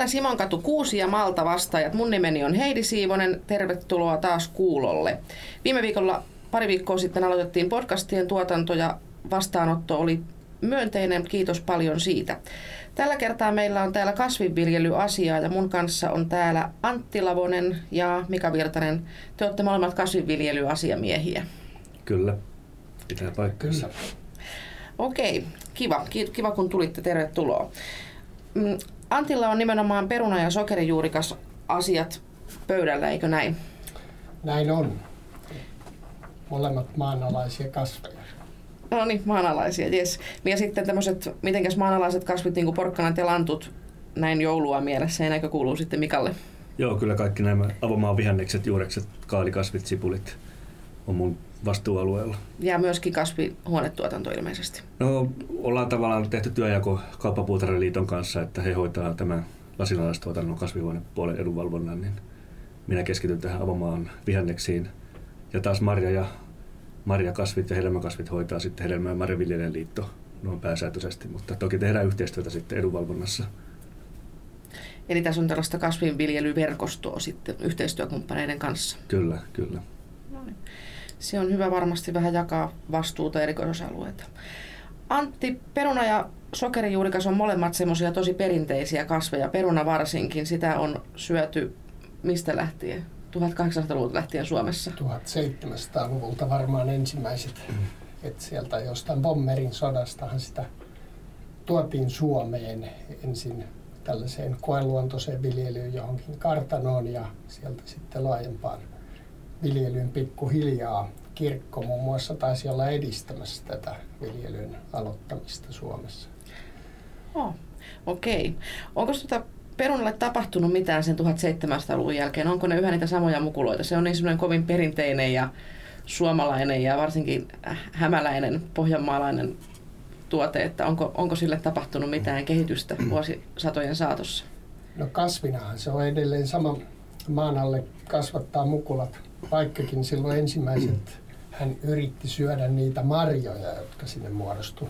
Täällä Simonkatu 6 ja Malta vastaajat. Mun nimeni on Heidi Siivonen. Tervetuloa taas kuulolle. Viime viikolla pari viikkoa sitten aloitettiin podcastien tuotanto ja vastaanotto oli myönteinen. Kiitos paljon siitä. Tällä kertaa meillä on täällä kasvinviljelyasiaa ja mun kanssa on täällä Antti Lavonen ja Mika Virtanen. Te olette molemmat kasvinviljelyasiamiehiä. Kyllä, pitää paikkansa. Okei, kiva. Kiva kun tulitte. Tervetuloa. Antilla on nimenomaan peruna- ja sokerijuurikas asiat pöydällä, eikö näin? Näin on. Molemmat maanalaisia kasveja. No niin, maanalaisia, jes. Ja sitten tämmöiset, mitenkäs maanalaiset kasvit, niin kuin porkkanat ja lantut, näin joulua mielessä, ja näkö kuuluu sitten Mikalle? Joo, kyllä kaikki nämä avomaan vihannekset, juurekset, kaalikasvit, sipulit on mun vastuualueella. Ja myöskin kasvihuonetuotanto ilmeisesti. No, ollaan tavallaan tehty työjako Kauppapuutarhaliiton kanssa, että he hoitaa tämän lasinalaistuotannon kasvihuonepuolen edunvalvonnan, niin minä keskityn tähän avomaan vihanneksiin. Ja taas marja- ja marjakasvit ja hedelmäkasvit hoitaa sitten hedelmä- ja marjaviljelijän liitto noin pääsääntöisesti, mutta toki tehdään yhteistyötä sitten edunvalvonnassa. Eli tässä on tällaista kasvinviljelyverkostoa sitten yhteistyökumppaneiden kanssa. Kyllä, kyllä. No niin. Se on hyvä varmasti vähän jakaa vastuuta erikoisalueita. Antti, peruna ja sokerijuurikas on molemmat semmoisia tosi perinteisiä kasveja. Peruna varsinkin, sitä on syöty mistä lähtien? 1800-luvulta lähtien Suomessa. 1700-luvulta varmaan ensimmäiset. että sieltä jostain Bommerin sodastahan sitä tuotiin Suomeen ensin tällaiseen koeluontoiseen viljelyyn johonkin kartanoon ja sieltä sitten laajempaan viljelyyn pikkuhiljaa. Kirkko muun muassa taisi olla edistämässä tätä viljelyn aloittamista Suomessa. Oh, Okei. Okay. Onko tuota perunalle tapahtunut mitään sen 1700-luvun jälkeen? Onko ne yhä niitä samoja mukuloita? Se on niin semmoinen kovin perinteinen ja suomalainen ja varsinkin hämäläinen, pohjanmaalainen tuote, että onko, onko sille tapahtunut mitään kehitystä vuosisatojen saatossa? No kasvinahan se on edelleen sama maan alle kasvattaa mukulat, vaikkakin silloin ensimmäiset hän yritti syödä niitä marjoja, jotka sinne muodostu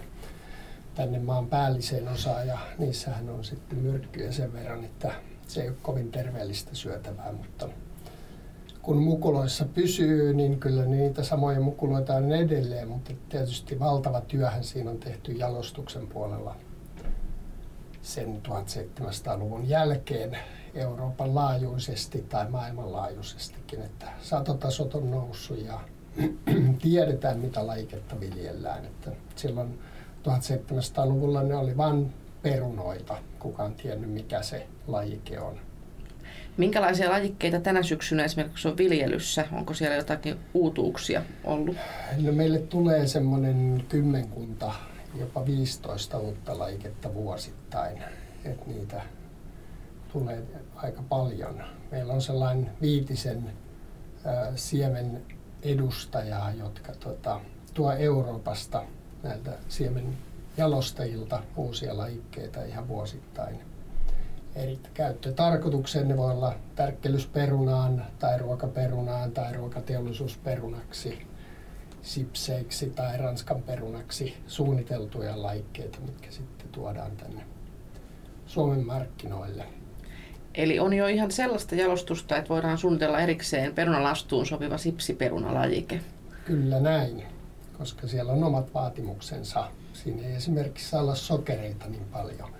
tänne maan päälliseen osaan ja niissähän on sitten myrkkyjä sen verran, että se ei ole kovin terveellistä syötävää, mutta kun mukuloissa pysyy, niin kyllä niitä samoja mukuloita on edelleen, mutta tietysti valtava työhän siinä on tehty jalostuksen puolella sen 1700-luvun jälkeen Euroopan laajuisesti tai maailmanlaajuisestikin, että satotasot on noussut ja tiedetään mitä laiketta viljellään. Että silloin 1700-luvulla ne oli vain perunoita, kukaan tiennyt mikä se lajike on. Minkälaisia lajikkeita tänä syksynä esimerkiksi on viljelyssä? Onko siellä jotakin uutuuksia ollut? No meille tulee semmoinen kymmenkunta, jopa 15 uutta lajiketta vuosittain. Et niitä tulee aika paljon. Meillä on sellainen viitisen äh, siemen edustajaa, jotka tota, tuo Euroopasta näiltä siemen jalostajilta uusia lajikkeita ihan vuosittain eri käyttötarkoitukseen. Ne voi olla tärkkelysperunaan tai ruokaperunaan tai ruokateollisuusperunaksi, sipseiksi tai ranskan perunaksi suunniteltuja laikkeita, mitkä sitten tuodaan tänne Suomen markkinoille. Eli on jo ihan sellaista jalostusta, että voidaan suunnitella erikseen perunalastuun sopiva sipsiperunalajike. Kyllä näin, koska siellä on omat vaatimuksensa. Siinä ei esimerkiksi saa olla sokereita niin paljon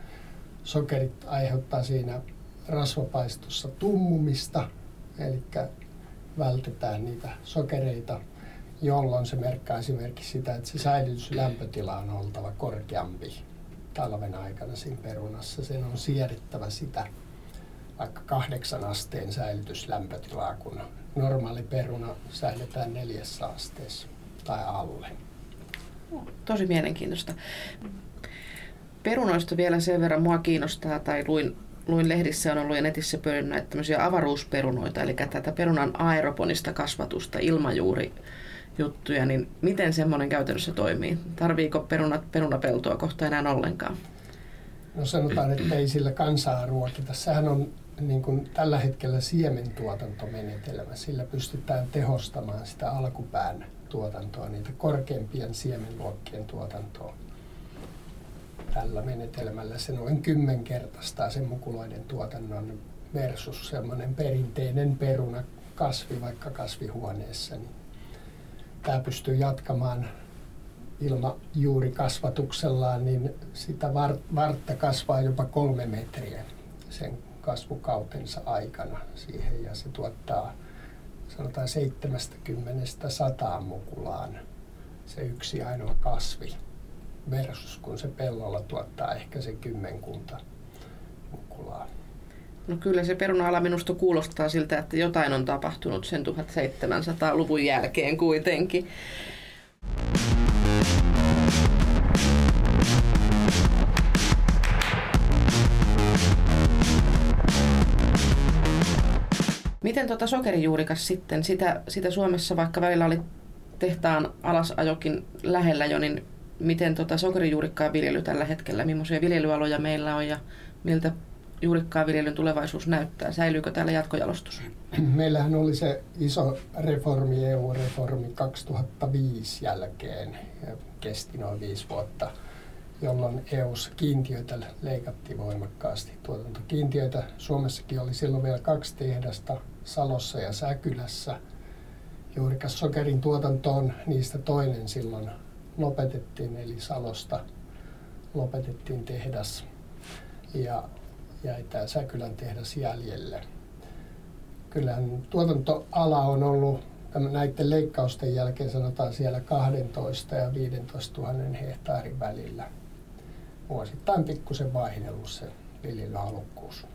sokerit aiheuttaa siinä rasvapaistossa tummumista, eli vältetään niitä sokereita, jolloin se merkkaa esimerkiksi sitä, että se säilytyslämpötila on oltava korkeampi talven aikana siinä perunassa. Sen on siedettävä sitä vaikka kahdeksan asteen säilytyslämpötilaa, kun normaali peruna säilytään neljässä asteessa tai alle. Tosi mielenkiintoista perunoista vielä sen verran mua kiinnostaa, tai luin, luin lehdissä on ollut ja netissä pyörinyt näitä tämmöisiä avaruusperunoita, eli tätä perunan aeroponista kasvatusta, ilmajuuri juttuja, niin miten semmoinen käytännössä toimii? Tarviiko perunat perunapeltoa kohta enää ollenkaan? No sanotaan, että ei sillä kansaa ruokita. Sehän on niin kuin tällä hetkellä siementuotantomenetelmä. Sillä pystytään tehostamaan sitä alkupään tuotantoa, niitä korkeimpien siemenluokkien tuotantoa tällä menetelmällä. Se noin kymmenkertaistaa sen mukuloiden tuotannon versus semmoinen perinteinen peruna kasvi vaikka kasvihuoneessa. Niin tämä pystyy jatkamaan ilmajuurikasvatuksellaan, niin sitä vartta kasvaa jopa kolme metriä sen kasvukautensa aikana siihen ja se tuottaa sanotaan 70-100 mukulaan se yksi ainoa kasvi versus kun se pellolla tuottaa ehkä se kymmenkunta mukulaa. No kyllä se peruna-ala minusta kuulostaa siltä, että jotain on tapahtunut sen 1700-luvun jälkeen kuitenkin. Miten tuota sokerijuurikas sitten, sitä, sitä Suomessa vaikka välillä oli tehtaan alasajokin lähellä jo, niin miten tuota sokerijuurikkaa viljely tällä hetkellä, millaisia viljelyaloja meillä on ja miltä juurikkaa viljelyn tulevaisuus näyttää? Säilyykö täällä jatkojalostus? Meillähän oli se iso reformi, EU-reformi 2005 jälkeen, kesti noin viisi vuotta, jolloin EU-ssa kiintiöitä leikattiin voimakkaasti. Tuotantokiintiöitä Suomessakin oli silloin vielä kaksi tehdasta, Salossa ja Säkylässä. Juurikas sokerin tuotantoon niistä toinen silloin lopetettiin, eli Salosta lopetettiin tehdas ja jäi tämä Säkylän tehdas jäljelle. Kyllähän tuotantoala on ollut näiden leikkausten jälkeen sanotaan siellä 12 ja 15 000 hehtaarin välillä. Vuosittain pikkusen vaihdellut se viljelyhalukkuus.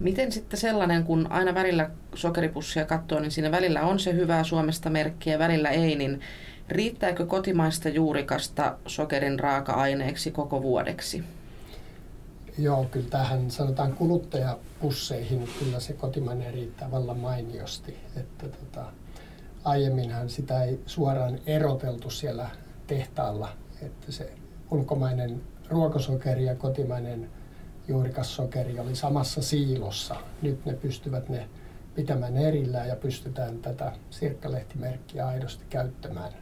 Miten sitten sellainen, kun aina välillä sokeripussia katsoo, niin siinä välillä on se hyvää Suomesta merkkiä, välillä ei, niin riittääkö kotimaista juurikasta sokerin raaka-aineeksi koko vuodeksi? Joo, kyllä tähän sanotaan kuluttajapusseihin kyllä se kotimainen riittää vallan mainiosti. Että tota, aiemminhan sitä ei suoraan eroteltu siellä tehtaalla, että se ulkomainen ruokasokeri ja kotimainen juurikassokeri oli samassa siilossa. Nyt ne pystyvät ne pitämään erillään ja pystytään tätä sirkkalehtimerkkiä aidosti käyttämään.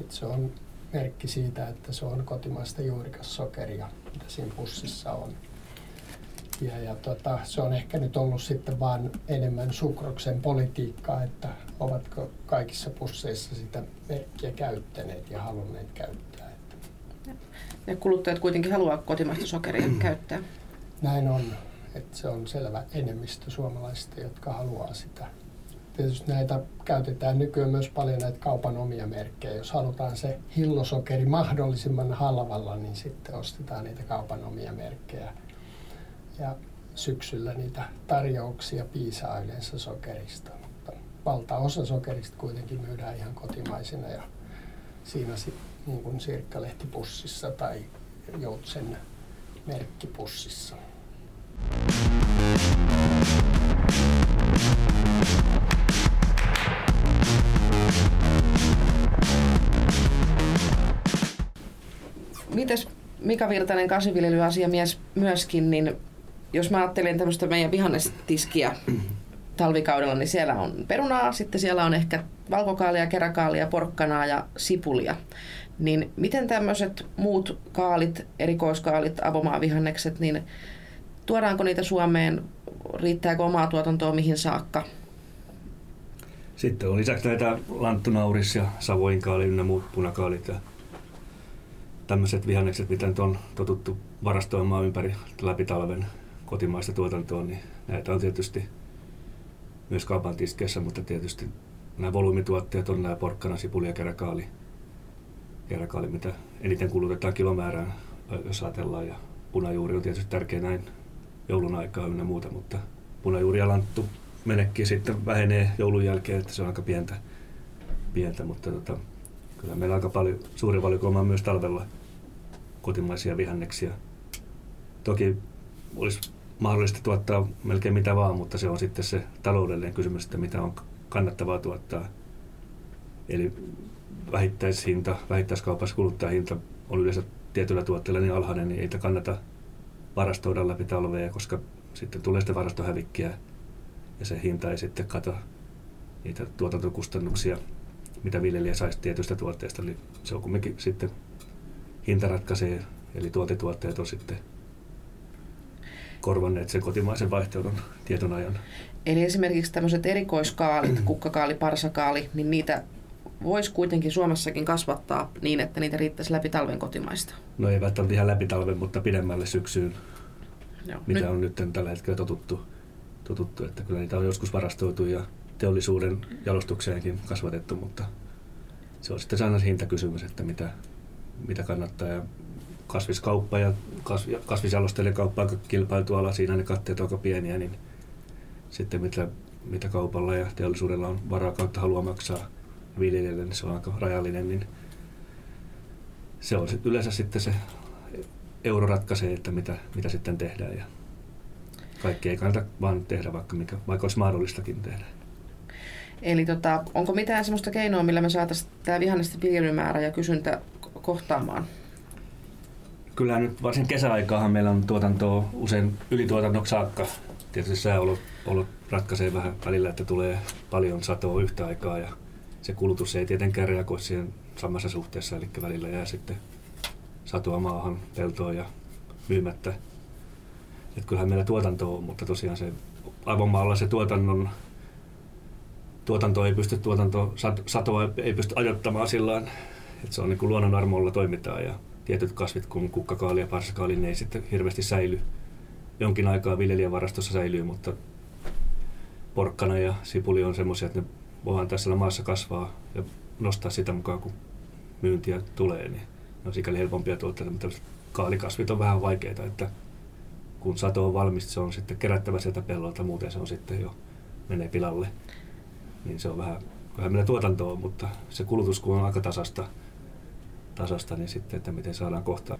Et se on merkki siitä, että se on kotimaista juurikassokeria, mitä siinä pussissa on. Ja, ja tota, se on ehkä nyt ollut sitten vaan enemmän sukroksen politiikkaa, että ovatko kaikissa pusseissa sitä merkkiä käyttäneet ja halunneet käyttää. Ja kuluttajat kuitenkin haluaa kotimaista sokeria käyttää. Näin on, että se on selvä enemmistö suomalaisista, jotka haluaa sitä. Tietysti näitä käytetään nykyään myös paljon näitä kaupan omia merkkejä. Jos halutaan se hillosokeri mahdollisimman halvalla, niin sitten ostetaan niitä kaupan omia merkkejä. Ja syksyllä niitä tarjouksia piisaa yleensä sokerista. Mutta valtaosa sokerista kuitenkin myydään ihan kotimaisena ja siinä sitten niin sirkkalehtipussissa tai joutsen merkkipussissa. Mites Mika Virtanen, kasviviljelyasiamies myöskin, niin jos mä ajattelen tämmöistä meidän vihannestiskiä talvikaudella, niin siellä on perunaa, sitten siellä on ehkä valkokaalia, keräkaalia, porkkanaa ja sipulia. Niin miten tämmöiset muut kaalit, erikoiskaalit, avomaavihannekset, niin tuodaanko niitä Suomeen, riittääkö omaa tuotantoa mihin saakka? Sitten on lisäksi näitä lanttunauris ja savoinkaali ynnä muut punakaalit ja tämmöiset vihannekset, mitä nyt on totuttu varastoimaan ympäri läpi talven kotimaista tuotantoa, niin näitä on tietysti myös kaupan tiskeissä, mutta tietysti nämä volyymituotteet on nämä porkkana, sipuli ja keräkaali, keräkaali mitä eniten kulutetaan kilomäärään, jos ajatellaan. Ja punajuuri on tietysti tärkeä näin joulun aikaa ynnä muuta, mutta punajuuri ja lanttu menekki sitten vähenee joulun jälkeen, että se on aika pientä, pientä mutta tota, kyllä meillä aika paljon, suuri valikoima myös talvella kotimaisia vihanneksia. Toki olisi mahdollista tuottaa melkein mitä vaan, mutta se on sitten se taloudellinen kysymys, että mitä on kannattavaa tuottaa. Eli vähittäishinta, vähittäiskaupassa kuluttajahinta on yleensä tietyllä tuotteella niin alhainen, niin ei kannata varastoida läpi talvea, koska sitten tulee sitten varastohävikkiä ja se hinta ei sitten kata niitä tuotantokustannuksia, mitä viljelijä saisi tietystä tuotteesta. Eli se on kuitenkin sitten hinta ratkaisee Eli tuotetuotteet on sitten korvanneet sen kotimaisen vaihtoehdon tietyn ajan. Eli esimerkiksi tämmöiset erikoiskaalit, kukkakaali, parsakaali, niin niitä voisi kuitenkin Suomessakin kasvattaa niin, että niitä riittäisi läpi talven kotimaista. No ei välttämättä ihan läpi talven, mutta pidemmälle syksyyn, Joo. mitä Nyt, on nyt tällä hetkellä totuttu, totuttu. Että kyllä niitä on joskus varastoitu ja teollisuuden jalostukseenkin kasvatettu, mutta se on sitten aina hintakysymys, että mitä, mitä kannattaa. Ja kasviskauppa ja kasvi, kasvisjalosteiden kauppa on kilpailtu ala, siinä ne katteet on aika pieniä, niin sitten mitä, mitä kaupalla ja teollisuudella on varaa kautta halua maksaa viljelijälle, niin se on aika rajallinen, niin se on sit yleensä sitten se euro ratkaisee, että mitä, mitä sitten tehdään ja kaikki ei kannata vaan tehdä, vaikka, mikä, vaikka olisi mahdollistakin tehdä. eli tota, onko mitään semmoista keinoa, millä me saataisiin tämä vihannesten viljelymäärä ja kysyntä ko- kohtaamaan? Kyllä nyt varsin kesäaikaahan meillä on tuotantoa usein ylituotannoksi saakka. Tietysti sääolot olot ratkaisee vähän välillä, että tulee paljon satoa yhtä aikaa ja se kulutus ei tietenkään reagoi siihen samassa suhteessa, eli välillä jää sitten satoa maahan, peltoon ja myymättä. Et kyllähän meillä tuotanto on, mutta tosiaan se avomaalla se tuotannon tuotanto ei pysty tuotanto, sat- satoa ei pysty ajoittamaan sillä että se on niin kuin luonnon armoilla toimitaan ja tietyt kasvit, kun kukkakaali ja parsakaali, ne ei sitten hirveästi säily. Jonkin aikaa viljelijän varastossa säilyy, mutta porkkana ja sipuli on semmoisia, että ne voidaan tässä maassa kasvaa ja nostaa sitä mukaan, kun myyntiä tulee, niin ne on sikäli helpompia tuotteita, mutta kaalikasvit on vähän vaikeita, että kun sato on valmis, se on sitten kerättävä sieltä pellolta, muuten se on sitten jo menee pilalle. Niin se on vähän, vähän meillä tuotanto on, mutta se kulutus kun on aika tasasta, tasasta niin sitten, että miten saadaan kohta.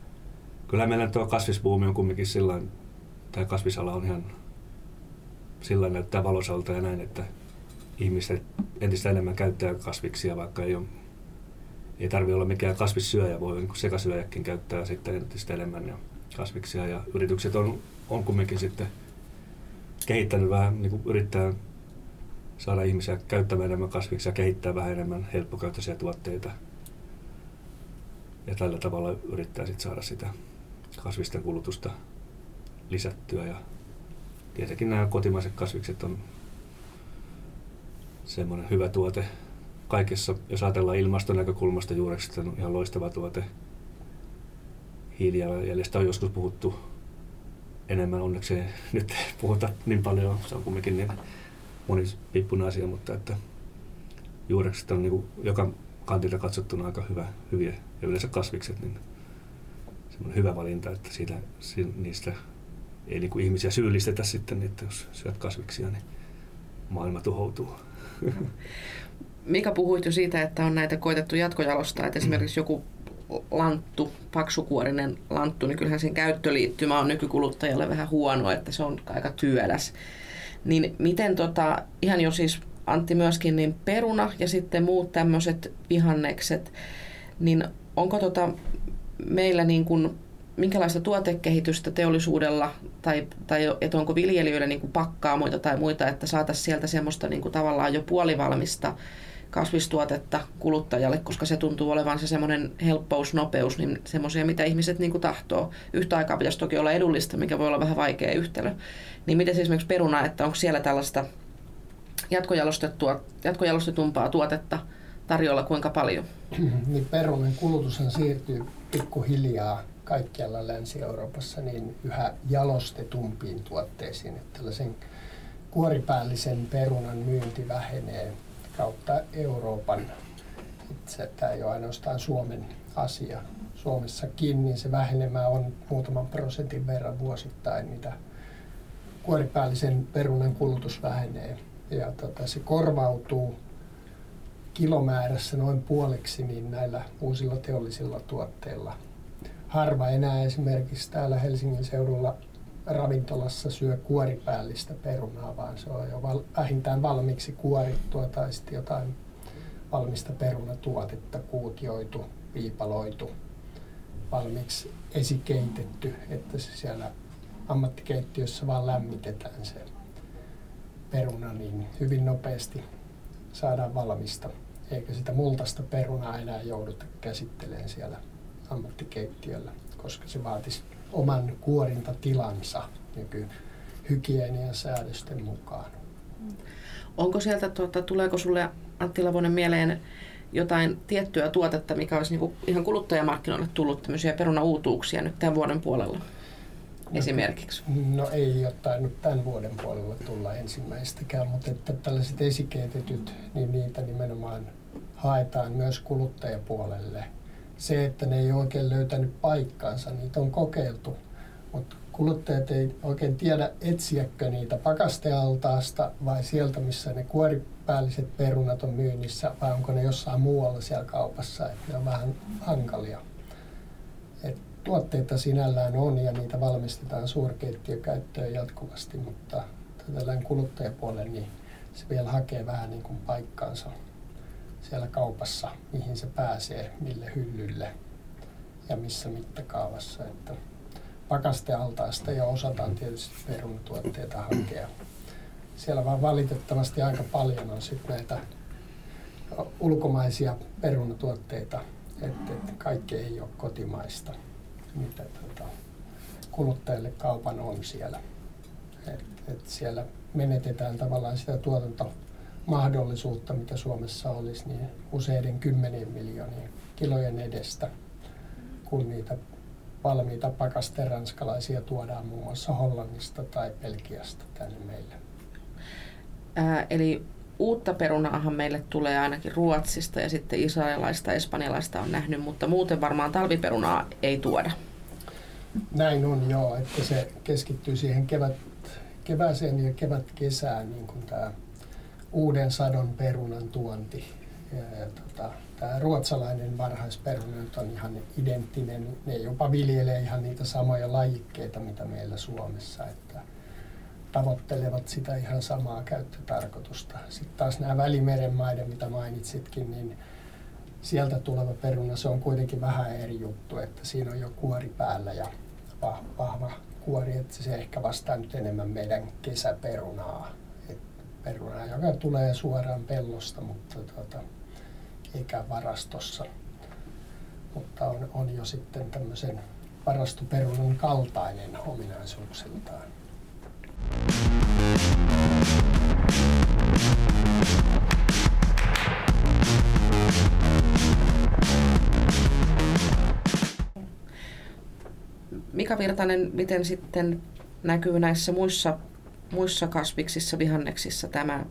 Kyllä meillä tuo kasvisbuumi on kumminkin sillä tämä kasvisala on ihan sillä näyttää valosalta ja näin, että ihmiset entistä enemmän käyttää kasviksia, vaikka ei, ole, ei tarvitse olla mikään kasvissyöjä, voi niin sekasyöjäkin käyttää sitten entistä enemmän ja kasviksia ja yritykset on, on kumminkin sitten kehittänyt vähän, niin kuin yrittää saada ihmisiä käyttämään enemmän kasviksia, kehittää vähän enemmän helppokäyttöisiä tuotteita. Ja tällä tavalla yrittää sitten saada sitä kasvisten kulutusta lisättyä. Ja tietenkin nämä kotimaiset kasvikset on semmoinen hyvä tuote kaikessa, jos ajatellaan ilmaston näkökulmasta juureksi, on ihan loistava tuote. Hiilijalanjäljestä on joskus puhuttu enemmän, onneksi ei nyt puhuta niin paljon, se on kumminkin niin monipippunen asia, mutta että juurekset on niin joka kantilta katsottuna aika hyvä, hyviä ja yleensä kasvikset, niin semmoinen hyvä valinta, että siitä, niistä ei niin kuin ihmisiä syyllistetä sitten, että jos syöt kasviksia, niin maailma tuhoutuu. Mika puhuit jo siitä, että on näitä koitettu jatkojalostaa, että esimerkiksi joku lanttu, paksukuorinen lanttu, niin kyllähän sen käyttöliittymä on nykykuluttajalle vähän huono, että se on aika työläs. Niin miten tota, ihan jo siis Antti myöskin, niin peruna ja sitten muut tämmöiset vihannekset, niin onko tota meillä niin kuin, minkälaista tuotekehitystä teollisuudella tai, tai että onko viljelijöillä niin pakkaamoita tai muita, että saataisiin sieltä semmoista niin kuin tavallaan jo puolivalmista kasvistuotetta kuluttajalle, koska se tuntuu olevan se semmoinen helppous, nopeus, niin semmoisia, mitä ihmiset niin kuin tahtoo. Yhtä aikaa pitäisi toki olla edullista, mikä voi olla vähän vaikea yhtälö. Niin miten esimerkiksi peruna, että onko siellä tällaista jatkojalostettua, jatkojalostetumpaa tuotetta tarjolla kuinka paljon? Niin perunan kulutushan siirtyy pikkuhiljaa kaikkialla Länsi-Euroopassa niin yhä jalostetumpiin tuotteisiin. Että tällaisen kuoripäällisen perunan myynti vähenee kautta Euroopan. Itse, tämä ei ole ainoastaan Suomen asia. Suomessakin niin se vähenemä on muutaman prosentin verran vuosittain, mitä kuoripäällisen perunan kulutus vähenee. Ja tota, se korvautuu kilomäärässä noin puoliksi niin näillä uusilla teollisilla tuotteilla. Harva enää esimerkiksi täällä Helsingin seudulla ravintolassa syö kuoripäällistä perunaa, vaan se on jo val- vähintään valmiiksi kuorittua tai sitten jotain valmista perunatuotetta, kuutioitu, viipaloitu, valmiiksi esikeitetty, että se siellä ammattikeittiössä vaan lämmitetään se peruna, niin hyvin nopeasti saadaan valmista, eikä sitä multaista perunaa enää jouduta käsittelemään siellä ammattikeittiöllä, koska se vaatisi oman kuorintatilansa nyky hygienian säädösten mukaan. Onko sieltä, tuota, tuleeko sulle Antti Lavonen mieleen jotain tiettyä tuotetta, mikä olisi niin ihan kuluttajamarkkinoille tullut tämmöisiä perunauutuuksia nyt tämän vuoden puolella? No, esimerkiksi? No ei ole tainnut tämän vuoden puolella tulla ensimmäistäkään, mutta että tällaiset esikeitetyt, niin niitä nimenomaan haetaan myös kuluttajapuolelle. Se, että ne ei oikein löytänyt paikkaansa, niitä on kokeiltu, mutta kuluttajat ei oikein tiedä etsiäkö niitä pakastealtaasta vai sieltä, missä ne kuoripäälliset perunat on myynnissä, vai onko ne jossain muualla siellä kaupassa, että ne on vähän hankalia. Et tuotteita sinällään on ja niitä valmistetaan suurkeittiökäyttöön jatkuvasti, mutta tällainen kuluttajapuolelle niin se vielä hakee vähän niin kuin paikkaansa siellä kaupassa, mihin se pääsee, mille hyllylle ja missä mittakaavassa. Että pakastealtaasta ja osataan tietysti perunatuotteita hakea. Siellä vaan valitettavasti aika paljon on sitten näitä ulkomaisia perunatuotteita, että et kaikki ei ole kotimaista, mitä tota, kuluttajille kaupan on siellä. Et, et siellä menetetään tavallaan sitä tuotantomahdollisuutta, mitä Suomessa olisi, niin useiden kymmenien miljoonien kilojen edestä, kun niitä valmiita pakasteranskalaisia tuodaan muun muassa Hollannista tai Belgiasta tänne meille. Ää, eli uutta perunaahan meille tulee ainakin Ruotsista ja sitten israelilaista ja espanjalaista on nähnyt, mutta muuten varmaan talviperunaa ei tuoda. Näin on joo, että se keskittyy siihen kevät, kevääseen ja kevät-kesään, niin kuin tämä uuden sadon perunan tuonti. Tota, tämä ruotsalainen varhaisperuna on ihan identtinen. Ne jopa viljelee ihan niitä samoja lajikkeita, mitä meillä Suomessa. Että tavoittelevat sitä ihan samaa käyttötarkoitusta. Sitten taas nämä Välimeren maiden, mitä mainitsitkin, niin sieltä tuleva peruna, se on kuitenkin vähän eri juttu, että siinä on jo kuori päällä ja vahva kuori, että se ehkä vastaa nyt enemmän meidän kesäperunaa. Perunaa, joka tulee suoraan pellosta, mutta tuota, eikä varastossa. Mutta on, on jo sitten tämmöisen varastoperunan kaltainen ominaisuuksiltaan. Mika Virtanen, miten sitten näkyy näissä muissa, muissa kasviksissa, vihanneksissa tämä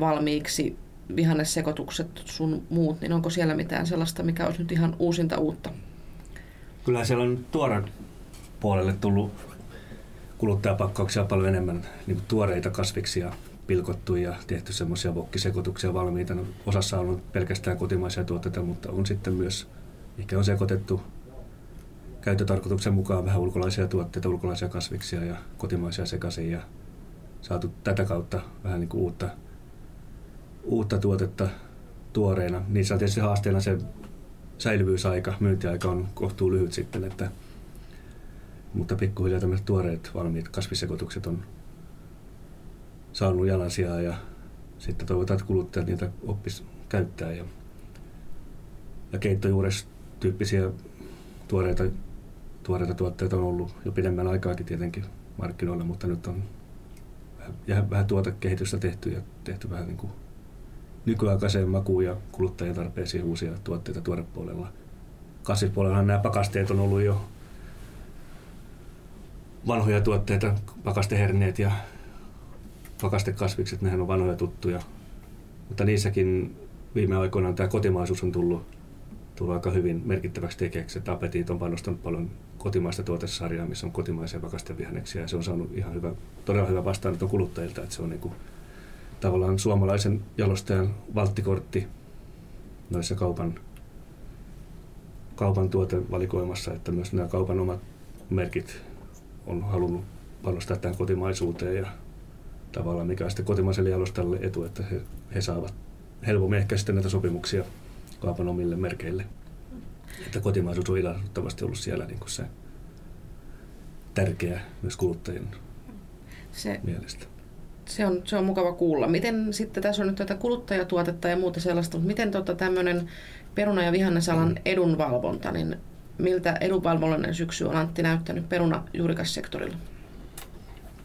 valmiiksi vihannesekoitukset sun muut, niin onko siellä mitään sellaista, mikä olisi nyt ihan uusinta uutta? Kyllä siellä on tuoren puolelle tullut kuluttajapakkauksia paljon enemmän niin tuoreita kasviksia pilkottu ja tehty semmoisia vokkisekoituksia valmiita. No, osassa on pelkästään kotimaisia tuotteita, mutta on sitten myös, ehkä on sekoitettu käyttötarkoituksen mukaan vähän ulkolaisia tuotteita, ulkolaisia kasviksia ja kotimaisia sekaisin ja saatu tätä kautta vähän niin kuin uutta uutta tuotetta tuoreena. Niissä on tietysti haasteena se säilyvyysaika, myyntiaika on kohtuu lyhyt sitten, että, mutta pikkuhiljaa tämmöiset tuoreet valmiit kasvisekoitukset on saanut jalansijaa ja sitten toivotaan, että kuluttajat niitä oppis käyttää. Ja, ja keittojuures tyyppisiä tuoreita, tuoreita tuotteita on ollut jo pidemmän aikaakin tietenkin markkinoilla, mutta nyt on vähän, vähän tuotekehitystä tehty ja tehty vähän niin kuin nykyaikaiseen makuun ja kuluttajien tarpeisiin uusia tuotteita tuorepuolella. Kasvispuolella nämä pakasteet on ollut jo vanhoja tuotteita, pakasteherneet ja pakastekasvikset, nehän on vanhoja tuttuja. Mutta niissäkin viime aikoina tämä kotimaisuus on tullut, tullut aika hyvin merkittäväksi tekijäksi. Että Apetit on panostanut paljon kotimaista tuotesarjaa, missä on kotimaisia pakastevihanneksia ja se on saanut ihan hyvä, todella hyvä vastaanoton kuluttajilta, että se on niin kuin tavallaan suomalaisen jalostajan valttikortti noissa kaupan, kaupan tuotevalikoimassa, että myös nämä kaupan omat merkit on halunnut panostaa tähän kotimaisuuteen ja tavallaan mikä on sitten kotimaiselle jalostajalle etu, että he, he saavat helpommin ehkä sitten näitä sopimuksia kaupan omille merkeille. Että kotimaisuus on ilahduttavasti ollut siellä niin kuin se tärkeä myös kuluttajien se, mielestä se on, se on mukava kuulla. Miten sitten tässä on nyt tätä kuluttajatuotetta ja muuta sellaista, mutta miten tota tämmöinen peruna- ja vihannesalan edunvalvonta, niin miltä edunvalvonnallinen syksy on Antti näyttänyt peruna juurikassektorilla?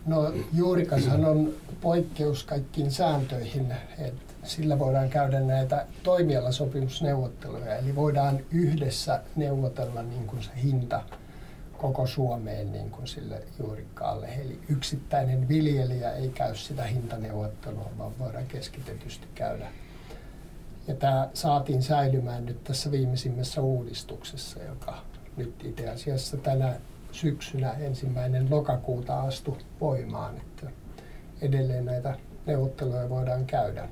No juurikashan on poikkeus kaikkiin sääntöihin, että sillä voidaan käydä näitä toimialasopimusneuvotteluja, eli voidaan yhdessä neuvotella niin kuin se hinta koko Suomeen niin kuin sille juurikkaalle. Eli yksittäinen viljelijä ei käy sitä hintaneuvottelua, vaan voidaan keskitetysti käydä. Ja tämä saatiin säilymään nyt tässä viimeisimmässä uudistuksessa, joka nyt itse asiassa tänä syksynä ensimmäinen lokakuuta astu voimaan, että edelleen näitä neuvotteluja voidaan käydä.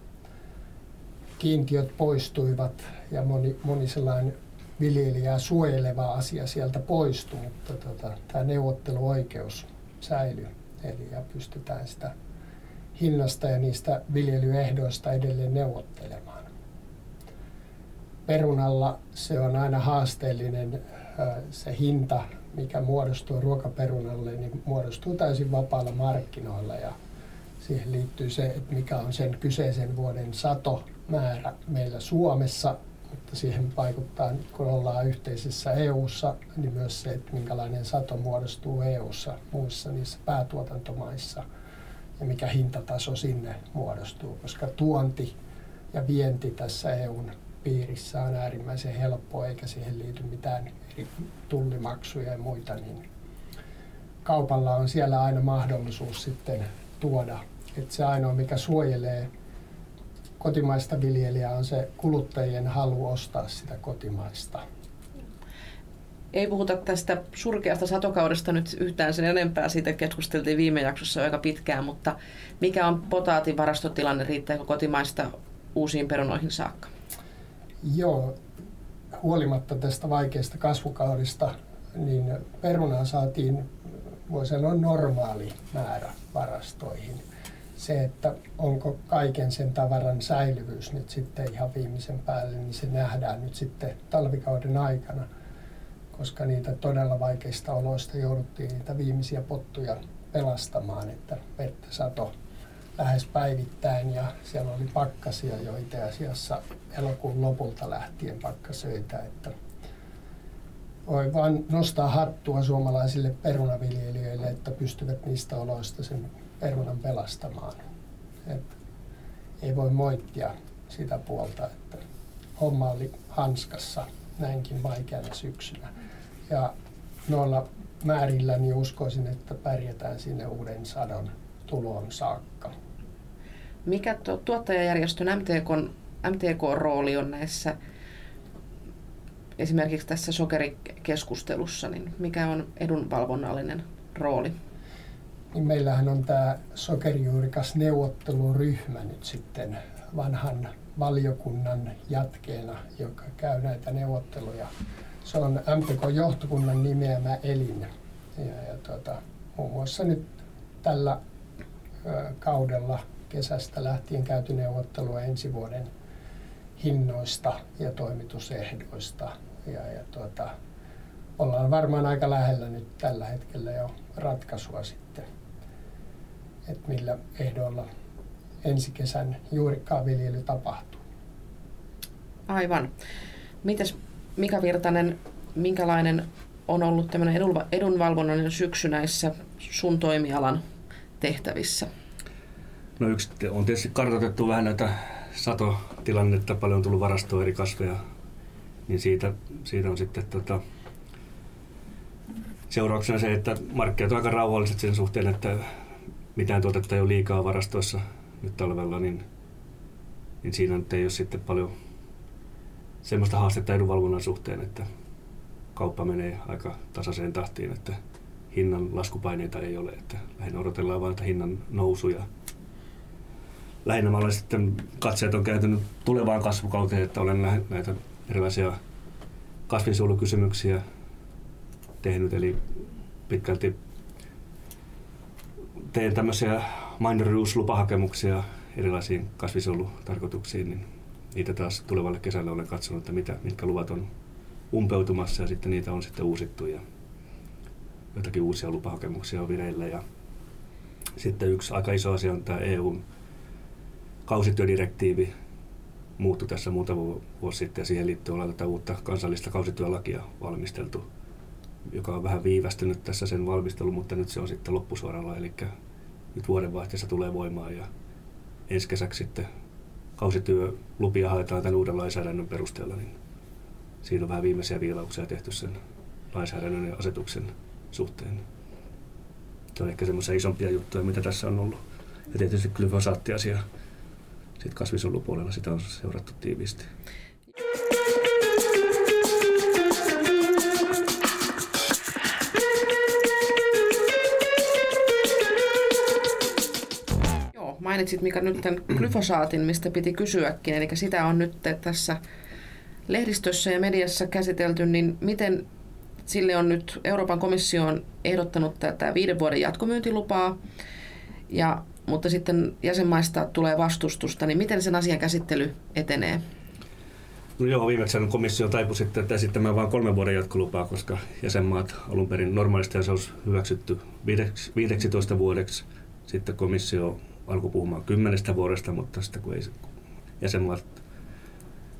Kiintiöt poistuivat ja moni, moni sellainen viljelijää suojeleva asia sieltä poistui, mutta tota, tämä neuvotteluoikeus säilyy. Eli ja pystytään sitä hinnasta ja niistä viljelyehdoista edelleen neuvottelemaan. Perunalla se on aina haasteellinen se hinta, mikä muodostuu ruokaperunalle, niin muodostuu täysin vapaalla markkinoilla ja siihen liittyy se, että mikä on sen kyseisen vuoden satomäärä meillä Suomessa mutta siihen vaikuttaa, kun ollaan yhteisessä EU-ssa, niin myös se, että minkälainen sato muodostuu EU-ssa muissa niissä päätuotantomaissa ja mikä hintataso sinne muodostuu, koska tuonti ja vienti tässä EUn piirissä on äärimmäisen helppoa eikä siihen liity mitään tullimaksuja ja muita, niin kaupalla on siellä aina mahdollisuus sitten tuoda. Että se ainoa, mikä suojelee kotimaista viljelijää on se kuluttajien halu ostaa sitä kotimaista. Ei puhuta tästä surkeasta satokaudesta nyt yhtään sen enempää. Siitä keskusteltiin viime jaksossa aika pitkään, mutta mikä on potaatin varastotilanne? Riittääkö kotimaista uusiin perunoihin saakka? Joo, huolimatta tästä vaikeasta kasvukaudesta, niin perunaa saatiin, voi sanoa, normaali määrä varastoihin. Se, että onko kaiken sen tavaran säilyvyys nyt sitten ihan viimeisen päälle, niin se nähdään nyt sitten talvikauden aikana, koska niitä todella vaikeista oloista jouduttiin niitä viimeisiä pottuja pelastamaan, että vettä sato lähes päivittäin ja siellä oli pakkasia jo itse asiassa elokuun lopulta lähtien pakkasöitä, että voi vain nostaa hattua suomalaisille perunaviljelijöille, että pystyvät niistä oloista sen perunan pelastamaan. Et ei voi moittia sitä puolta, että homma oli hanskassa näinkin vaikeana syksynä. Ja noilla määrillä niin uskoisin, että pärjätään sinne uuden sadon tuloon saakka. Mikä tuottajajärjestön MTK, MTK-rooli on näissä esimerkiksi tässä sokerikeskustelussa, niin mikä on edunvalvonnallinen rooli? niin meillähän on tämä sokerijuurikas neuvotteluryhmä nyt sitten vanhan valiokunnan jatkeena, joka käy näitä neuvotteluja. Se on MTK-johtokunnan nimeämä elin. Ja, ja tuota, muun muassa nyt tällä ö, kaudella kesästä lähtien käyty neuvottelua ensi vuoden hinnoista ja toimitusehdoista. Ja, ja tuota, ollaan varmaan aika lähellä nyt tällä hetkellä jo ratkaisua sitten että millä ehdoilla ensi kesän juurikkaanviljely tapahtuu. Aivan. Mites Mika Virtanen, minkälainen on ollut tämmöinen edunvalvonnan syksy näissä sun toimialan tehtävissä? No yksi on tietysti kartoitettu vähän näitä satotilannetta, paljon on tullut varastoa eri kasveja, niin siitä, siitä on sitten tota, seurauksena se, että markkinat on aika rauhalliset sen suhteen, että mitään tuotetta ei ole liikaa varastoissa nyt talvella, niin, niin siinä nyt ei ole sitten paljon semmoista haastetta edunvalvonnan suhteen, että kauppa menee aika tasaiseen tahtiin, että hinnan laskupaineita ei ole, että lähinnä odotellaan vain, hinnan nousuja. Lähinnä mä olen sitten, katseet on kääntynyt tulevaan kasvukauteen, että olen näitä erilaisia kasvinsuojelukysymyksiä tehnyt, eli pitkälti teen tämmöisiä minor lupahakemuksia erilaisiin kasvisuojelutarkoituksiin, niin niitä taas tulevalle kesälle olen katsonut, että mitä, mitkä luvat on umpeutumassa ja sitten niitä on sitten uusittu ja jotakin uusia lupahakemuksia on vireillä. Ja sitten yksi aika iso asia on tämä EUn kausityödirektiivi muuttui tässä muutama vuosi sitten ja siihen liittyen ollaan tätä uutta kansallista kausityölakia valmisteltu, joka on vähän viivästynyt tässä sen valmistelu, mutta nyt se on sitten loppusuoralla, eli nyt vuodenvaihteessa tulee voimaan ja ensi kesäksi sitten kausityölupia haetaan tämän uuden lainsäädännön perusteella, niin siinä on vähän viimeisiä viilauksia tehty sen lainsäädännön ja asetuksen suhteen. Se on ehkä semmoisia isompia juttuja, mitä tässä on ollut. Ja tietysti glyfosaattiasia sitten kasvisolupuolella sitä on seurattu tiiviisti. Joo, mainitsit Mika nyt tämän glyfosaatin, mistä piti kysyäkin. Eli sitä on nyt tässä lehdistössä ja mediassa käsitelty, niin miten sille on nyt Euroopan komissio on ehdottanut tätä viiden vuoden jatkomyyntilupaa, ja, mutta sitten jäsenmaista tulee vastustusta, niin miten sen asian käsittely etenee? No joo, viimeksi komissio taipui sitten esittämään vain kolmen vuoden jatkolupaa, koska jäsenmaat alun perin normaalisti se olisi hyväksytty 15 vuodeksi. Sitten komissio alkoi puhumaan kymmenestä vuodesta, mutta sitten kun ei jäsenmaat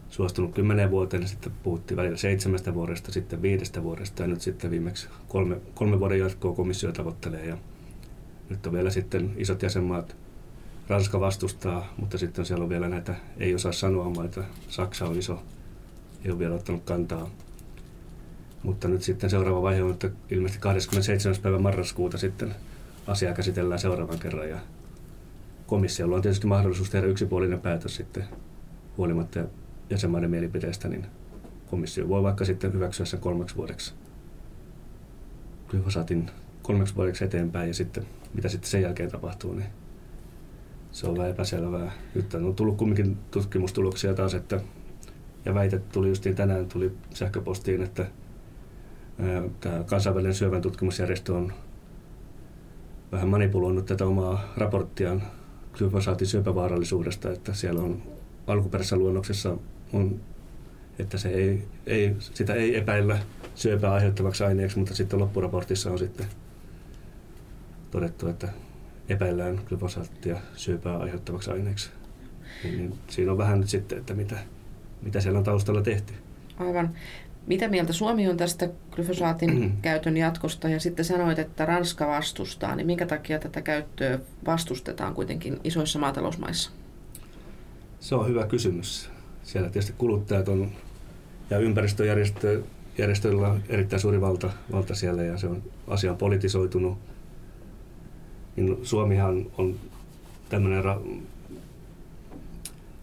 suostunut kymmenen vuoteen, niin sitten puhuttiin välillä seitsemästä vuodesta, sitten viidestä vuodesta ja nyt sitten viimeksi kolme, kolme vuoden jatkoa komissio tavoittelee. Ja nyt on vielä sitten isot jäsenmaat, Ranska vastustaa, mutta sitten siellä on vielä näitä, ei osaa sanoa maita, Saksa on iso, ei ole vielä ottanut kantaa. Mutta nyt sitten seuraava vaihe on, että ilmeisesti 27. päivä marraskuuta sitten asiaa käsitellään seuraavan kerran ja komissiolla on tietysti mahdollisuus tehdä yksipuolinen päätös sitten huolimatta jäsenmaiden mielipiteestä, niin komissio voi vaikka sitten hyväksyä sen kolmeksi vuodeksi glyfosaatin kolmeksi vuodeksi eteenpäin ja sitten mitä sitten sen jälkeen tapahtuu, niin se on vähän epäselvää. Nyt on tullut kumminkin tutkimustuloksia taas, että ja väite tuli justiin tänään tuli sähköpostiin, että tämä kansainvälinen syövän tutkimusjärjestö on vähän manipuloinut tätä omaa raporttiaan glyfosaatin syöpävaarallisuudesta, että siellä on alkuperäisessä luonnoksessa on, että se ei, ei, sitä ei epäillä syöpää aiheuttavaksi aineeksi, mutta sitten loppuraportissa on sitten todettu, että epäillään glyfosaattia syöpää aiheuttavaksi aineeksi. Niin, niin siinä on vähän nyt sitten, että mitä, mitä siellä on taustalla tehty. Aivan. Mitä mieltä Suomi on tästä glyfosaatin käytön jatkosta ja sitten sanoit, että Ranska vastustaa, niin minkä takia tätä käyttöä vastustetaan kuitenkin isoissa maatalousmaissa? Se on hyvä kysymys. Siellä tietysti kuluttajat on ja ympäristöjärjestöillä on erittäin suuri valta, valta siellä ja se on asia on politisoitunut. Niin Suomihan on tämmöinen ra-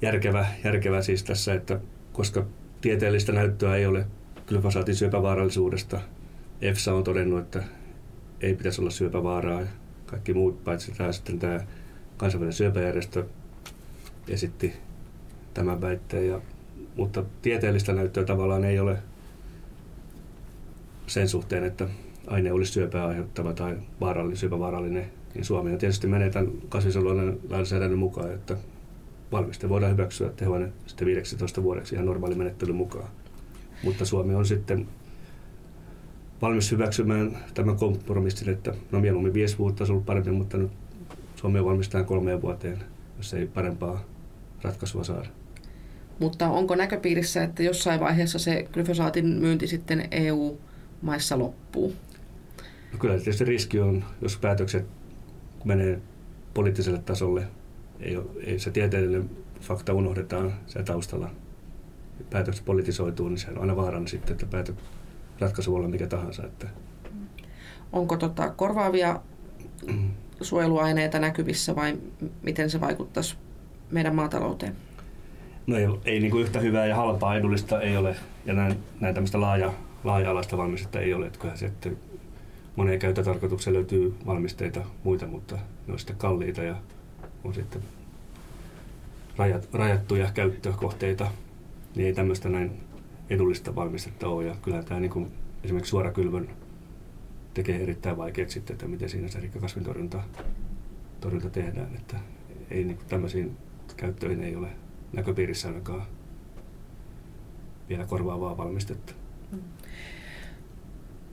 järkevä, järkevä siis tässä, että koska tieteellistä näyttöä ei ole glyfosaatin syöpävaarallisuudesta, EFSA on todennut, että ei pitäisi olla syöpävaaraa. Kaikki muut, paitsi tämä, sitten tämä kansainvälinen syöpäjärjestö esitti tämän väitteen. Ja, mutta tieteellistä näyttöä tavallaan ei ole sen suhteen, että aine olisi syöpää aiheuttava tai vaarallinen, syöpävaarallinen, niin Suomi on tietysti menee tämän kasvisolujen lainsäädännön mukaan, että valmiste voidaan hyväksyä tehoinen sitten 15 vuodeksi ihan normaali menettelyn mukaan. Mutta Suomi on sitten valmis hyväksymään tämän kompromissin, että no mieluummin viisi vuotta olisi ollut parempi, mutta nyt Suomi on valmis tähän kolmeen vuoteen, jos ei parempaa ratkaisua saada. Mutta onko näköpiirissä, että jossain vaiheessa se glyfosaatin myynti sitten EU-maissa loppuu? No kyllä tietysti riski on, jos päätökset menee poliittiselle tasolle, ei, ole, ei se tieteellinen fakta unohdetaan siellä taustalla. Päätökset politisoituu, niin se on aina vaarana sitten, että päätö, ratkaisu voi olla mikä tahansa. Että. Onko tota korvaavia suojeluaineita näkyvissä vai miten se vaikuttaisi meidän maatalouteen? No ei, ei niin kuin yhtä hyvää ja halpaa edullista ei ole, ja näin, näin tämmöistä laaja, laaja-alaista valmistetta ei ole. Että se, että moneen käyttötarkoitukseen löytyy valmisteita muita, mutta ne on sitten kalliita ja on sitten rajat, rajattuja käyttökohteita, niin ei tämmöistä näin edullista valmistetta ole. Ja kyllä tämä niin kuin esimerkiksi suorakylvön tekee erittäin vaikeaksi sitten, että miten siinä se rikkakasvintorjunta torjunta tehdään. Että ei niin kuin tämmöisiin käyttöihin ei ole näköpiirissä ainakaan vielä korvaavaa valmistetta. Mm.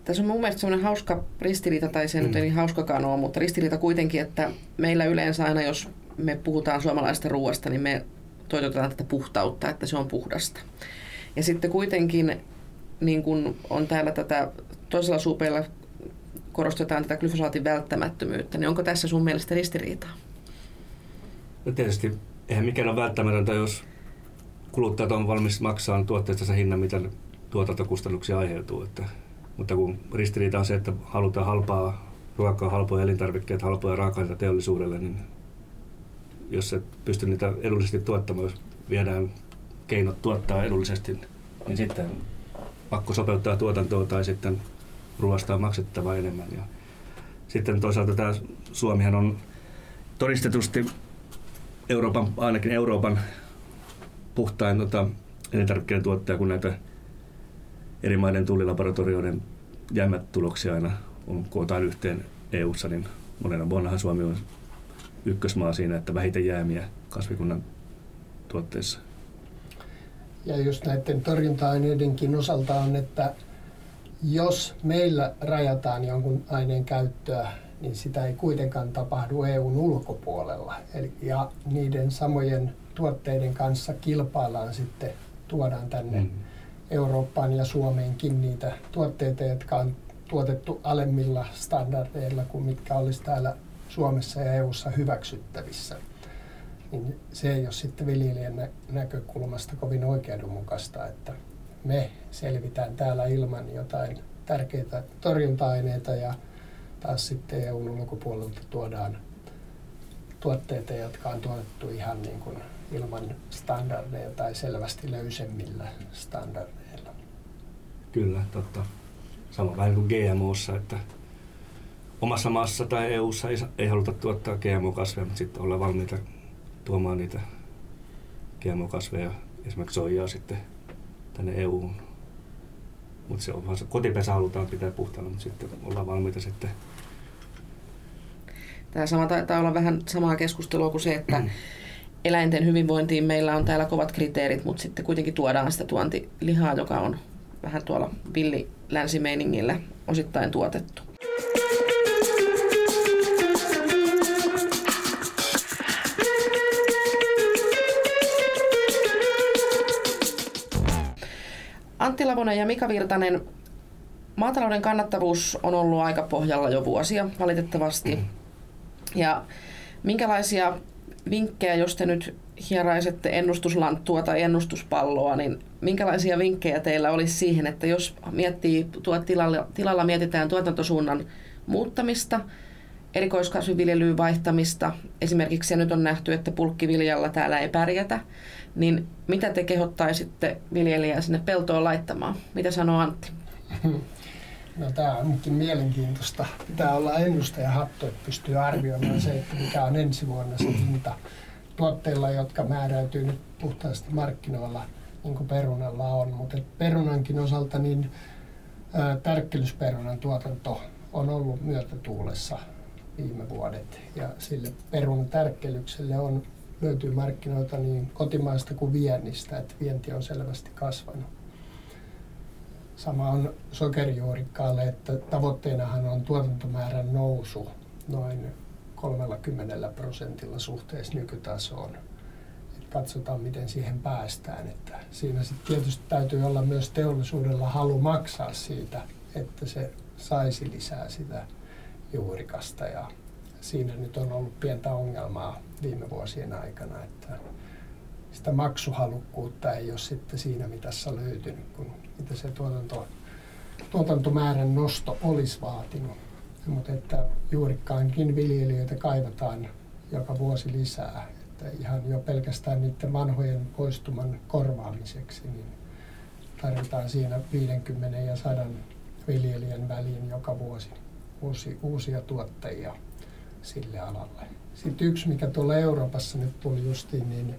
Tässä on mun mielestä semmoinen hauska ristiriita, tai se mm. nyt ei niin hauskakaan ole, mutta ristiriita kuitenkin, että meillä yleensä aina, jos me puhutaan suomalaista ruoasta, niin me toitotetaan tätä puhtautta, että se on puhdasta. Ja sitten kuitenkin niin kun on täällä tätä toisella suupeilla korostetaan tätä glyfosaatin välttämättömyyttä, niin onko tässä sun mielestä ristiriitaa? No tietysti eihän mikään ole välttämätöntä, jos kuluttajat on valmis maksamaan tuotteesta se hinnan, mitä tuotantokustannuksia aiheutuu. Että, mutta kun ristiriita on se, että halutaan halpaa ruokaa, halpoja elintarvikkeita, halpoja raaka teollisuudelle, niin jos et pysty niitä edullisesti tuottamaan, jos viedään keinot tuottaa edullisesti, niin sitten pakko sopeuttaa tuotantoa tai sitten ruoasta on maksettava enemmän. Ja sitten toisaalta tämä Suomihan on todistetusti Euroopan, ainakin Euroopan puhtain tota, elintarvikkeiden tuottaja, kun näitä eri maiden tullilaboratorioiden jämmät tuloksia aina on kootaan yhteen EU-ssa, niin monena vuonnahan Suomi on ykkösmaa siinä, että vähiten jäämiä kasvikunnan tuotteissa. Ja just näiden torjunta-aineidenkin osalta on, että jos meillä rajataan jonkun aineen käyttöä, niin sitä ei kuitenkaan tapahdu EUn ulkopuolella. Eli, ja niiden samojen tuotteiden kanssa kilpaillaan sitten, tuodaan tänne mm. Eurooppaan ja Suomeenkin niitä tuotteita, jotka on tuotettu alemmilla standardeilla kuin mitkä olisi täällä Suomessa ja EUssa hyväksyttävissä. Niin se ei ole sitten viljelijän näkökulmasta kovin oikeudenmukaista, että me selvitään täällä ilman jotain tärkeitä torjunta-aineita ja taas sitten EUn ulkopuolelta tuodaan tuotteita, jotka on tuotettu ihan niin kuin ilman standardeja tai selvästi löysemmillä standardeilla. Kyllä, totta. Sama vähän kuin GMOssa, että omassa maassa tai EUssa ei, ei haluta tuottaa GMO-kasveja, mutta sitten ollaan valmiita tuomaan niitä GMO-kasveja, esimerkiksi soijaa sitten tänne EUun. Mutta se on vaan se kotipesä halutaan pitää puhtaana, mutta sitten ollaan valmiita sitten Tämä sama taitaa olla vähän samaa keskustelua kuin se, että eläinten hyvinvointiin meillä on täällä kovat kriteerit, mutta sitten kuitenkin tuodaan sitä tuontilihaa, joka on vähän tuolla villi länsimeiningillä osittain tuotettu. Antti Lavonen ja Mika Virtanen, maatalouden kannattavuus on ollut aika pohjalla jo vuosia valitettavasti. Ja minkälaisia vinkkejä, jos te nyt hieraisette ennustuslanttua tai ennustuspalloa, niin minkälaisia vinkkejä teillä olisi siihen, että jos miettii tuo tilalla, tilalla mietitään tuotantosuunnan muuttamista, erikoiskasviviljelyyn vaihtamista, esimerkiksi se nyt on nähty, että pulkkiviljalla täällä ei pärjätä, niin mitä te kehottaisitte viljelijää sinne peltoon laittamaan? Mitä sanoo Antti? No tämä onkin mielenkiintoista. Pitää olla ennustaja hattu, että pystyy arvioimaan se, että mikä on ensi vuonna se hinta tuotteilla, jotka määräytyy nyt puhtaasti markkinoilla, niin kuin perunalla on. Mutta perunankin osalta niin tärkkelysperunan tuotanto on ollut myötätuulessa viime vuodet. Ja sille perunan tärkkelykselle on, löytyy markkinoilta niin kotimaista kuin viennistä, että vienti on selvästi kasvanut. Sama on sokerijuurikkaalle, että tavoitteenahan on tuotantomäärän nousu noin 30 prosentilla suhteessa nykytasoon. Et katsotaan, miten siihen päästään. Että siinä sitten tietysti täytyy olla myös teollisuudella halu maksaa siitä, että se saisi lisää sitä juurikasta. Ja siinä nyt on ollut pientä ongelmaa viime vuosien aikana, että sitä maksuhalukkuutta ei ole sitten siinä mitassa löytynyt, kun mitä se tuotanto, tuotantomäärän nosto olisi vaatinut. Mutta että juurikkaankin viljelijöitä kaivataan joka vuosi lisää. Että ihan jo pelkästään niiden vanhojen poistuman korvaamiseksi, niin tarvitaan siinä 50 ja 100 viljelijän väliin joka vuosi uusi, uusia tuottajia sille alalle. Sitten yksi, mikä tuolla Euroopassa nyt tuli justiin, niin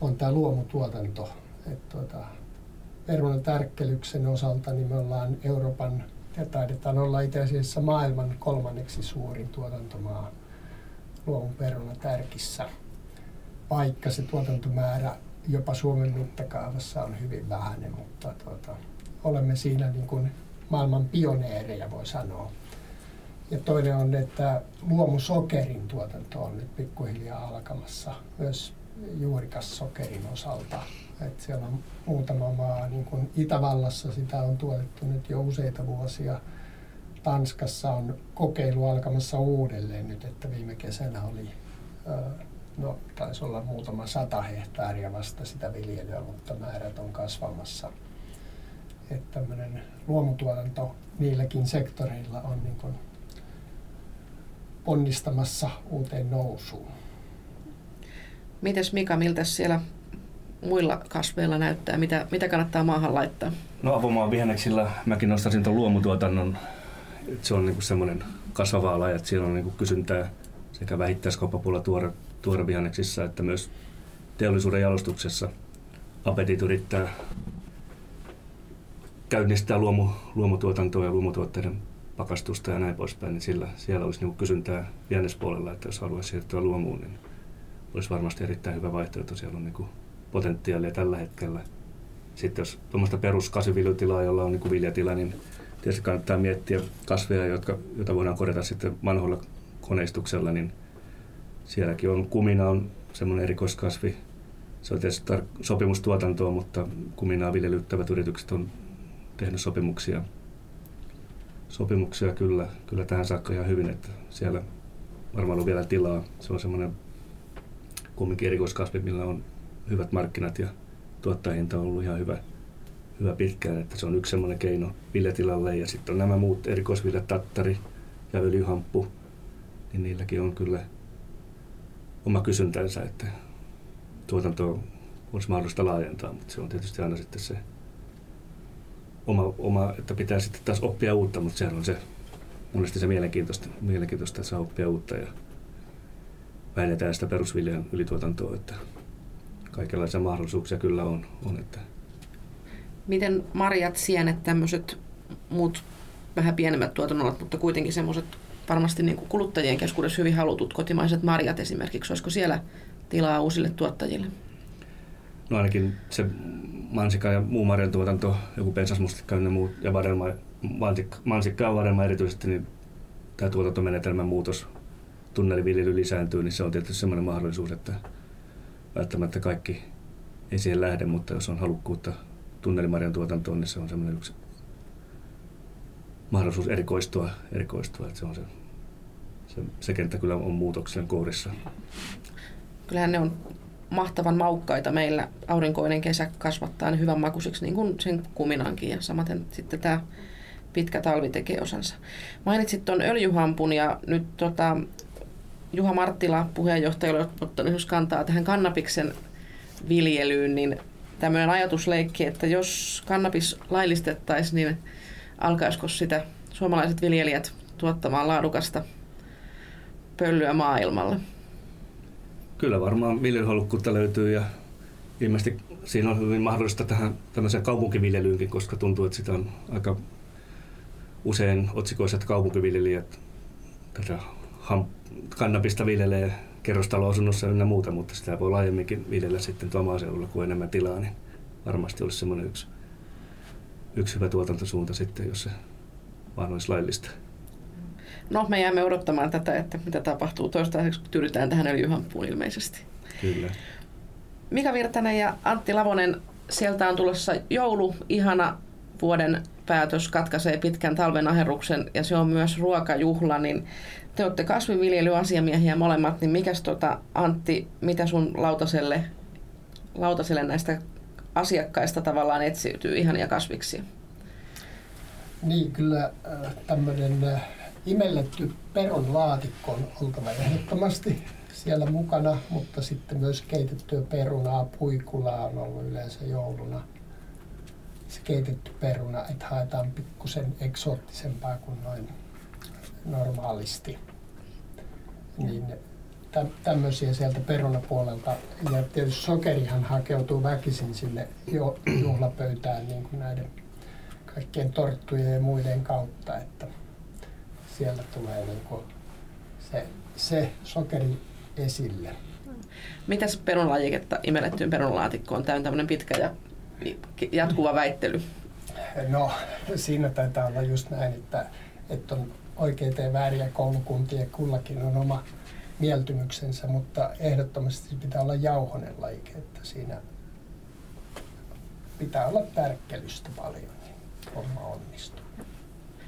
on tämä luomutuotanto. Että tuota, perunan tärkkelyksen osalta niin me ollaan Euroopan ja taidetaan olla itse asiassa maailman kolmanneksi suurin tuotantomaa luomuperuna tärkissä, vaikka se tuotantomäärä jopa Suomen mittakaavassa on hyvin vähäinen, mutta tuota, olemme siinä niin kuin maailman pioneereja voi sanoa. Ja toinen on, että luomusokerin tuotanto on nyt pikkuhiljaa alkamassa myös juurikassokerin osalta. Et siellä on muutama maa, niin kuin Itävallassa sitä on tuotettu nyt jo useita vuosia. Tanskassa on kokeilu alkamassa uudelleen nyt, että viime kesänä oli, no taisi olla muutama sata hehtaaria vasta sitä viljelyä, mutta määrät on kasvamassa. Että tämmöinen luomutuotanto niilläkin sektoreilla on niin kuin ponnistamassa uuteen nousuun. Mites Mika, miltä siellä muilla kasveilla näyttää? Mitä, mitä kannattaa maahan laittaa? No avomaan vihanneksilla mäkin nostaisin tuon luomutuotannon. Se on niinku semmoinen kasvava ala, että siellä on niinku kysyntää sekä vähittäiskauppapuolella tuore, tuorevihanneksissa että myös teollisuuden jalostuksessa. Apetit yrittää käynnistää luomu, luomutuotantoa ja luomutuotteiden pakastusta ja näin poispäin, niin sillä, siellä olisi niinku kysyntää vihannespuolella, että jos haluaisi siirtyä luomuun, niin olisi varmasti erittäin hyvä vaihtoehto. Siellä on niin potentiaalia tällä hetkellä. Sitten jos tuommoista peruskasviviljotilaa, jolla on niin viljatila, niin tietysti kannattaa miettiä kasveja, jotka, joita voidaan korjata sitten vanhoilla koneistuksella, niin sielläkin on kumina on semmoinen erikoiskasvi. Se on tietysti tar- sopimustuotantoa, mutta kuminaa viljelyttävät yritykset on tehnyt sopimuksia, sopimuksia kyllä, kyllä tähän saakka ihan hyvin, että siellä varmaan on vielä tilaa. Se on semmoinen kumminkin erikoiskasvi, millä on hyvät markkinat ja tuottajahinta on ollut ihan hyvä, hyvä pitkään, että se on yksi semmoinen keino viljatilalle ja sitten on nämä muut erikoisviljat, tattari ja öljyhamppu, niin niilläkin on kyllä oma kysyntänsä, että tuotanto olisi mahdollista laajentaa, mutta se on tietysti aina sitten se oma, oma että pitää sitten taas oppia uutta, mutta sehän on se monesti se mielenkiintoista, mielenkiintoista että saa oppia uutta ja vähennetään sitä perusviljan ylituotantoa, että kaikenlaisia mahdollisuuksia kyllä on. on että. Miten marjat, sienet, tämmöiset muut vähän pienemmät tuotannot, mutta kuitenkin semmoiset varmasti niin kuin kuluttajien keskuudessa hyvin halutut kotimaiset marjat esimerkiksi, olisiko siellä tilaa uusille tuottajille? No ainakin se mansika ja muu marjan tuotanto, joku pensasmustikka ja muu, ja vadelma, mansikka, mansikka ja vadelma erityisesti, niin tämä tuotantomenetelmän muutos tunneliviljely lisääntyy, niin se on tietysti sellainen mahdollisuus, että välttämättä kaikki ei siihen lähde, mutta jos on halukkuutta tunnelimarjan tuotantoon, niin se on sellainen yksi mahdollisuus erikoistua, erikoistua että se on se, se, se kenttä kyllä on muutoksen kourissa. Kyllähän ne on mahtavan maukkaita meillä. Aurinkoinen kesä kasvattaa ne hyvän makuisiksi, niin kuin sen kuminankin. Ja samaten sitten tämä pitkä talvi tekee osansa. Mainitsit tuon öljyhampun ja nyt tota, Juha Marttila, puheenjohtaja, on ottanut kantaa tähän kannabiksen viljelyyn, niin tämmöinen ajatusleikki, että jos kannabis laillistettaisiin, niin alkaisiko sitä suomalaiset viljelijät tuottamaan laadukasta pölyä maailmalle? Kyllä varmaan viljelyhalukkuutta löytyy ja ilmeisesti siinä on hyvin mahdollista tähän tämmöiseen kaupunkiviljelyynkin, koska tuntuu, että sitä on aika usein otsikoissa, että kaupunkiviljelijät tätä kannabista viljelee kerrostaloasunnossa ynnä muuta, mutta sitä voi laajemminkin viljellä sitten tuolla maaseudulla, kun enemmän tilaa, niin varmasti olisi semmoinen yksi, yksi hyvä tuotantosuunta sitten, jos se vaan olisi laillista. No, me jäämme odottamaan tätä, että mitä tapahtuu toistaiseksi, kun tyydytään tähän öljyhamppuun ilmeisesti. Kyllä. Mika Virtanen ja Antti Lavonen, sieltä on tulossa joulu, ihana vuoden päätös katkaisee pitkän talven aherruksen ja se on myös ruokajuhla, niin te olette kasvinviljelyasiamiehiä molemmat, niin mikäs tota, Antti, mitä sun lautaselle, lautaselle näistä asiakkaista tavallaan etsiytyy ihania kasviksi? Niin, kyllä äh, tämmöinen äh, imelletty perunlaatikko on oltava ehdottomasti siellä mukana, mutta sitten myös keitettyä perunaa, puikulaa on ollut yleensä jouluna. Se keitetty peruna, että haetaan pikkusen eksoottisempaa kuin noin normaalisti. Niin tä, tämmöisiä sieltä perunapuolelta. Ja tietysti sokerihan hakeutuu väkisin sinne jo, juhlapöytään niin kuin näiden kaikkien torttujen ja muiden kautta, että siellä tulee niin kuin se, se sokeri esille. Mitäs perunalajiketta imellettyyn perunalaatikkoon? Tämä on tämmöinen pitkä ja jatkuva väittely. No, siinä taitaa olla just näin, että, että on oikeita ja vääriä koulukuntia, kullakin on oma mieltymyksensä, mutta ehdottomasti pitää olla jauhonen lajike, että siinä pitää olla tärkkelystä paljon, niin homma onnistuu.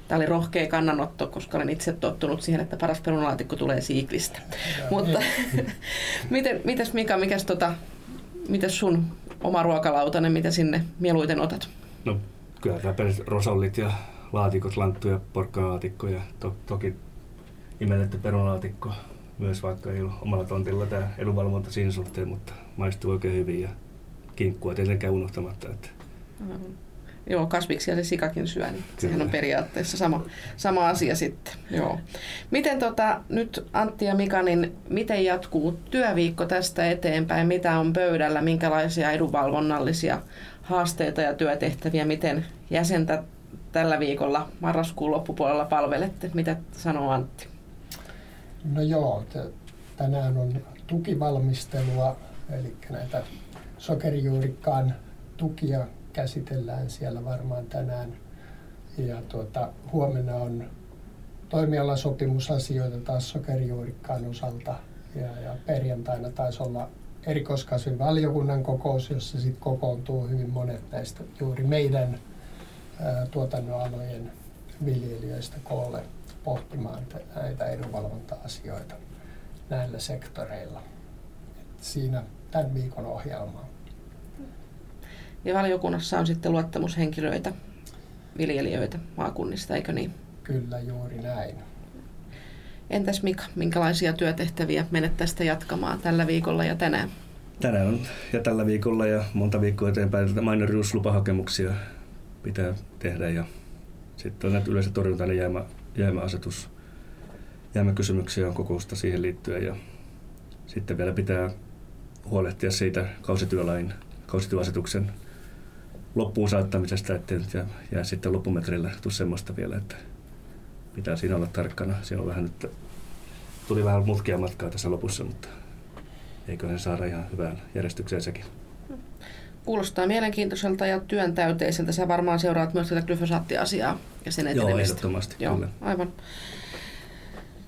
Tämä oli rohkea kannanotto, koska olen itse tottunut siihen, että paras perunalaatikko tulee siiklistä. Mutta miten, mitäs Mika, mikäs tota, mitäs sun oma ruokalautanen, mitä sinne mieluiten otat? No kyllä tämä rosollit ja laatikot, lanttu ja porkkanalaatikko ja to, toki imelletty perunalaatikko myös, vaikka ei ole omalla tontilla tämä edunvalvonta siinä suhteen, mutta maistuu oikein hyvin ja kinkkua tietenkään unohtamatta. Että. Mm-hmm. Joo, kasviksia se sikakin syö, niin sehän on periaatteessa sama, sama asia sitten. Joo. Miten tota, nyt Antti ja Mika, niin miten jatkuu työviikko tästä eteenpäin? Mitä on pöydällä? Minkälaisia edunvalvonnallisia haasteita ja työtehtäviä? Miten jäsentä tällä viikolla marraskuun loppupuolella palvelette? Mitä sanoo Antti? No joo, tänään on tukivalmistelua, eli näitä sokerijuurikkaan tukia käsitellään siellä varmaan tänään. Ja tuota, huomenna on toimialasopimusasioita taas sokerijuurikkaan osalta. Ja, ja perjantaina taisi olla erikoiskasvivaliokunnan kokous, jossa sitten kokoontuu hyvin monet näistä juuri meidän tuotannonalojen viljelijöistä koolle pohtimaan näitä edunvalvonta-asioita näillä sektoreilla. Et siinä tämän viikon ohjelma. Ja valiokunnassa on sitten luottamushenkilöitä, viljelijöitä maakunnista, eikö niin? Kyllä, juuri näin. Entäs Mika, minkälaisia työtehtäviä menet tästä jatkamaan tällä viikolla ja tänään? Tänään on ja tällä viikolla ja monta viikkoa eteenpäin minoriuslupahakemuksia pitää tehdä ja sitten on näitä yleensä torjuntainen jäämä, jäämäasetus. Jäämäkysymyksiä on kokousta siihen liittyen ja sitten vielä pitää huolehtia siitä kausityölain, kausityöasetuksen loppuun saattamisesta, ettei nyt jää, jää sitten loppumetrillä tule semmoista vielä, että pitää siinä olla tarkkana. Siinä on vähän nyt, tuli vähän mutkia matkaa tässä lopussa, mutta eiköhän saada ihan hyvään järjestykseen sekin. Kuulostaa mielenkiintoiselta ja työntäyteiseltä. Sä varmaan seuraat myös tätä glyfosaattiasiaa ja sen etenemistä. Joo, ehdottomasti, Joo, kyllä. aivan.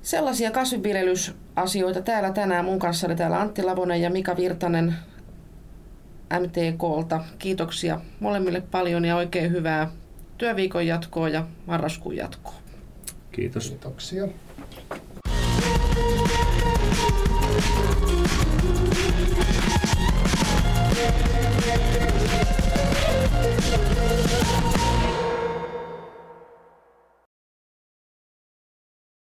Sellaisia kasvinviljelysasioita täällä tänään mun kanssa oli täällä Antti Lavonen ja Mika Virtanen MTKlta. Kiitoksia molemmille paljon ja oikein hyvää työviikon jatkoa ja marraskuun jatkoa. Kiitos. Kiitoksia.